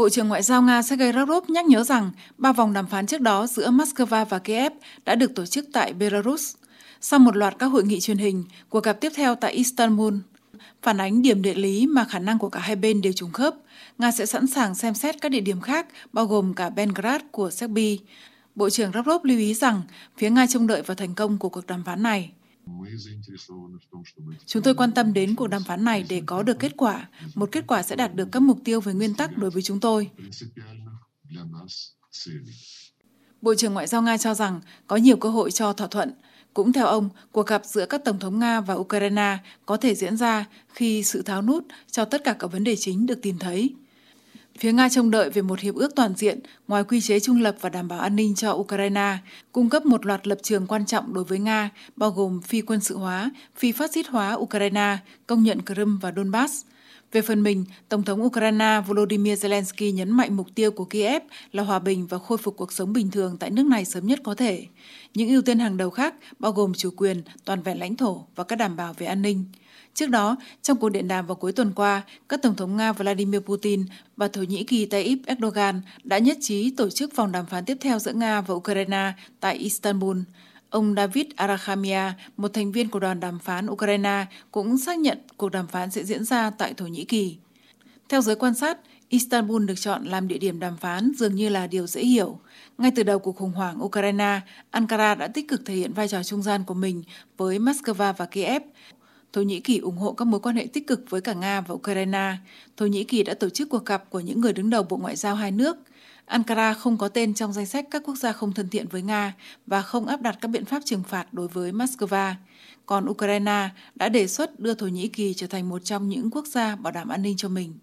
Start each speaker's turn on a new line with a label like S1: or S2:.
S1: Bộ trưởng Ngoại giao Nga Sergei Lavrov nhắc nhớ rằng ba vòng đàm phán trước đó giữa Moscow và Kiev đã được tổ chức tại Belarus. Sau một loạt các hội nghị truyền hình, cuộc gặp tiếp theo tại Istanbul phản ánh điểm địa lý mà khả năng của cả hai bên đều trùng khớp. Nga sẽ sẵn sàng xem xét các địa điểm khác, bao gồm cả Belgrade của Serbia. Bộ trưởng Lavrov lưu ý rằng phía Nga trông đợi vào thành công của cuộc đàm phán này. Chúng tôi quan tâm đến cuộc đàm phán này để có được kết quả. Một kết quả sẽ đạt được các mục tiêu về nguyên tắc đối với chúng tôi. Bộ trưởng Ngoại giao Nga cho rằng có nhiều cơ hội cho thỏa thuận. Cũng theo ông, cuộc gặp giữa các tổng thống Nga và Ukraine có thể diễn ra khi sự tháo nút cho tất cả các vấn đề chính được tìm thấy. Phía Nga trông đợi về một hiệp ước toàn diện ngoài quy chế trung lập và đảm bảo an ninh cho Ukraine, cung cấp một loạt lập trường quan trọng đối với Nga, bao gồm phi quân sự hóa, phi phát xít hóa Ukraine, công nhận Crimea và Donbass. Về phần mình, Tổng thống Ukraine Volodymyr Zelensky nhấn mạnh mục tiêu của Kiev là hòa bình và khôi phục cuộc sống bình thường tại nước này sớm nhất có thể. Những ưu tiên hàng đầu khác bao gồm chủ quyền, toàn vẹn lãnh thổ và các đảm bảo về an ninh. Trước đó, trong cuộc điện đàm vào cuối tuần qua, các Tổng thống Nga Vladimir Putin và Thổ Nhĩ Kỳ Tayyip Erdogan đã nhất trí tổ chức vòng đàm phán tiếp theo giữa Nga và Ukraine tại Istanbul. Ông David Arakhamia, một thành viên của đoàn đàm phán Ukraine, cũng xác nhận cuộc đàm phán sẽ diễn ra tại Thổ Nhĩ Kỳ. Theo giới quan sát, Istanbul được chọn làm địa điểm đàm phán dường như là điều dễ hiểu. Ngay từ đầu cuộc khủng hoảng Ukraine, Ankara đã tích cực thể hiện vai trò trung gian của mình với Moscow và Kiev. Thổ Nhĩ Kỳ ủng hộ các mối quan hệ tích cực với cả Nga và Ukraine. Thổ Nhĩ Kỳ đã tổ chức cuộc gặp của những người đứng đầu Bộ Ngoại giao hai nước. Ankara không có tên trong danh sách các quốc gia không thân thiện với Nga và không áp đặt các biện pháp trừng phạt đối với Moscow. Còn Ukraine đã đề xuất đưa Thổ Nhĩ Kỳ trở thành một trong những quốc gia bảo đảm an ninh cho mình.